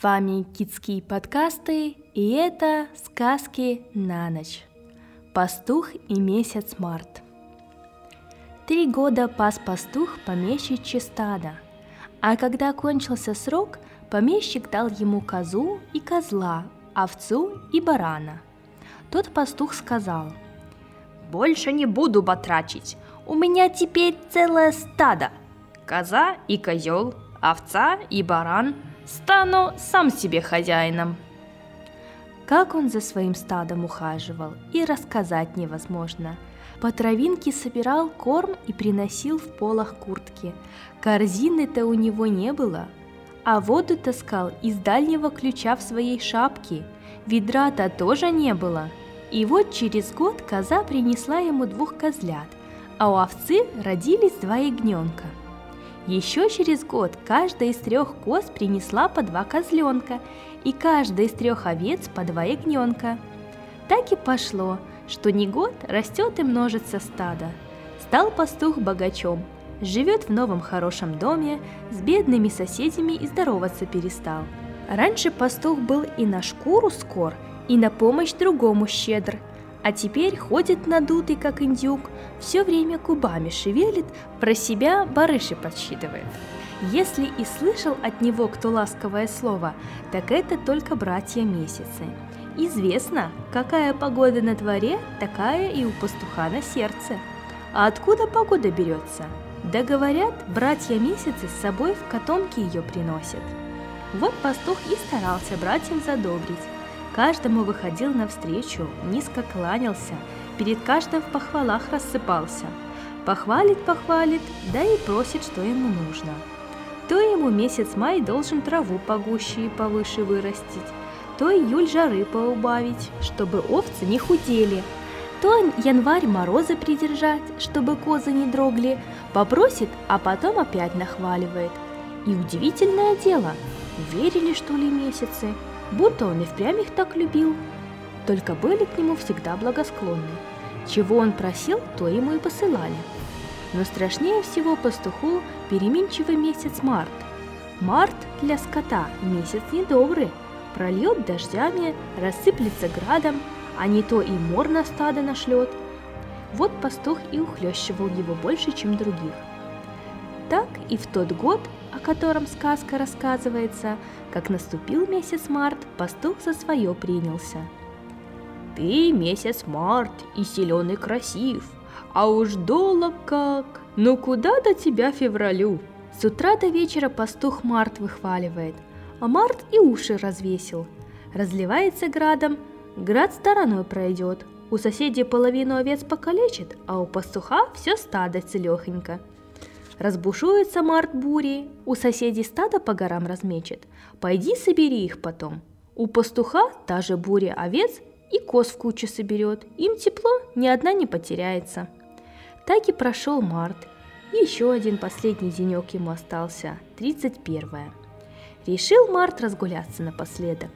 С вами Китские подкасты, и это сказки на ночь. Пастух и месяц март. Три года пас пастух помещичье стада, а когда кончился срок, помещик дал ему козу и козла, овцу и барана. Тот пастух сказал, «Больше не буду батрачить, у меня теперь целое стадо, коза и козел, овца и баран – стану сам себе хозяином. Как он за своим стадом ухаживал, и рассказать невозможно. По травинке собирал корм и приносил в полах куртки. Корзины-то у него не было, а воду таскал из дальнего ключа в своей шапке. Ведра-то тоже не было. И вот через год коза принесла ему двух козлят, а у овцы родились два ягненка – еще через год каждая из трех коз принесла по два козленка, и каждая из трех овец по два ягненка. Так и пошло, что не год растет и множится стадо. Стал пастух богачом, живет в новом хорошем доме, с бедными соседями и здороваться перестал. Раньше пастух был и на шкуру скор, и на помощь другому щедр – а теперь ходит надутый, как индюк, все время губами шевелит, про себя барыши подсчитывает. Если и слышал от него кто ласковое слово, так это только братья месяцы. Известно, какая погода на дворе, такая и у пастуха на сердце. А откуда погода берется? Да говорят, братья месяцы с собой в котомке ее приносят. Вот пастух и старался братьям задобрить. Каждому выходил навстречу, низко кланялся, перед каждым в похвалах рассыпался. Похвалит, похвалит, да и просит, что ему нужно. То ему месяц май должен траву погуще и повыше вырастить, то июль жары поубавить, чтобы овцы не худели, то январь морозы придержать, чтобы козы не дрогли, попросит, а потом опять нахваливает. И удивительное дело, верили что ли месяцы, будто он и впрямь их так любил. Только были к нему всегда благосклонны. Чего он просил, то ему и посылали. Но страшнее всего пастуху переменчивый месяц март. Март для скота месяц недобрый, прольет дождями, рассыплется градом, а не то и мор на стадо нашлет. Вот пастух и ухлещивал его больше, чем других. Так и в тот год о котором сказка рассказывается, как наступил месяц март, пастух за свое принялся. Ты месяц март и силен и красив, а уж долог как, ну куда до тебя февралю? С утра до вечера пастух март выхваливает, а март и уши развесил. Разливается градом, град стороной пройдет, у соседей половину овец покалечит, а у пастуха все стадо целехонько – Разбушуется март бури, у соседей стадо по горам размечет. Пойди собери их потом. У пастуха та же буря овец и коз в кучу соберет. Им тепло, ни одна не потеряется. Так и прошел март. Еще один последний денек ему остался, 31 Решил Март разгуляться напоследок.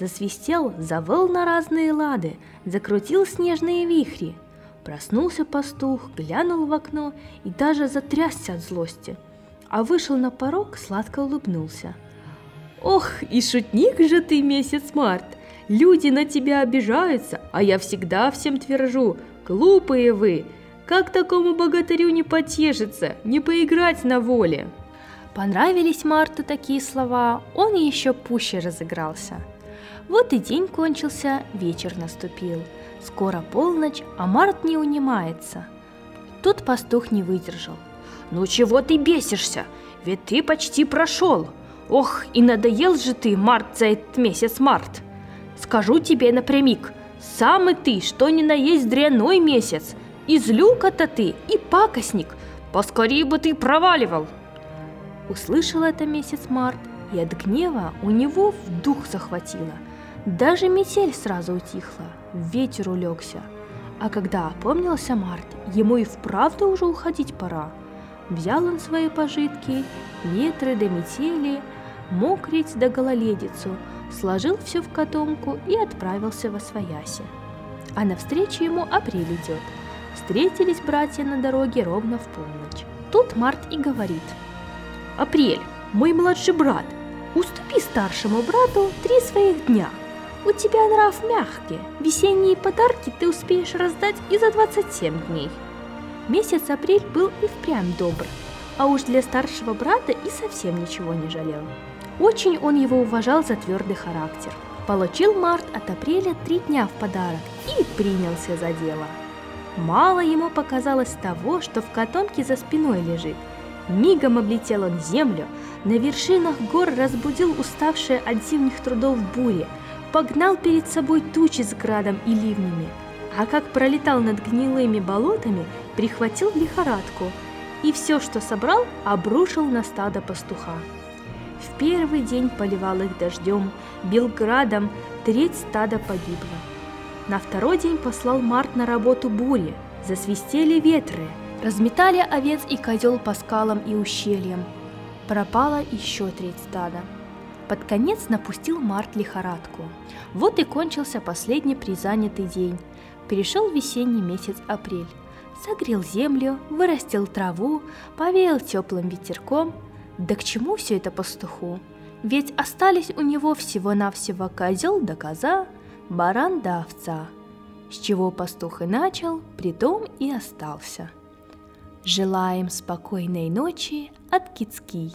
Засвистел, завыл на разные лады, закрутил снежные вихри – Проснулся пастух, глянул в окно и даже затрясся от злости, а вышел на порог, сладко улыбнулся. «Ох, и шутник же ты, месяц март! Люди на тебя обижаются, а я всегда всем твержу, глупые вы! Как такому богатырю не потешиться, не поиграть на воле?» Понравились Марту такие слова, он еще пуще разыгрался. Вот и день кончился, вечер наступил – Скоро полночь, а Март не унимается. Тут пастух не выдержал. «Ну чего ты бесишься? Ведь ты почти прошел. Ох, и надоел же ты, Март, за этот месяц Март. Скажу тебе напрямик, самый ты, что ни на есть дряной месяц. Из люка-то ты и пакостник. Поскорее бы ты проваливал!» Услышал это месяц Март, и от гнева у него в дух захватило – даже метель сразу утихла, ветер улегся. А когда опомнился Март, ему и вправду уже уходить пора. Взял он свои пожитки, ветры до метели, мокрить до гололедицу, сложил все в котомку и отправился во свояси. А навстречу ему апрель идет. Встретились братья на дороге ровно в полночь. Тут Март и говорит. «Апрель, мой младший брат, уступи старшему брату три своих дня. У тебя нрав мягкий, весенние подарки ты успеешь раздать и за 27 дней. Месяц апрель был и впрямь добр, а уж для старшего брата и совсем ничего не жалел. Очень он его уважал за твердый характер. Получил Март от апреля три дня в подарок и принялся за дело. Мало ему показалось того, что в котомке за спиной лежит. Мигом облетел он землю, на вершинах гор разбудил уставшие от зимних трудов бури, погнал перед собой тучи с градом и ливнями, а как пролетал над гнилыми болотами, прихватил лихорадку и все, что собрал, обрушил на стадо пастуха. В первый день поливал их дождем, бил градом, треть стада погибла. На второй день послал Март на работу бури, засвистели ветры, разметали овец и козел по скалам и ущельям. Пропало еще треть стада. Под конец напустил Март лихорадку. Вот и кончился последний призанятый день. Перешел весенний месяц апрель согрел землю, вырастил траву, повеял теплым ветерком. Да к чему все это пастуху? Ведь остались у него всего-навсего козел да коза, баран да овца. С чего пастух и начал, притом и остался. Желаем спокойной ночи от Кицкий.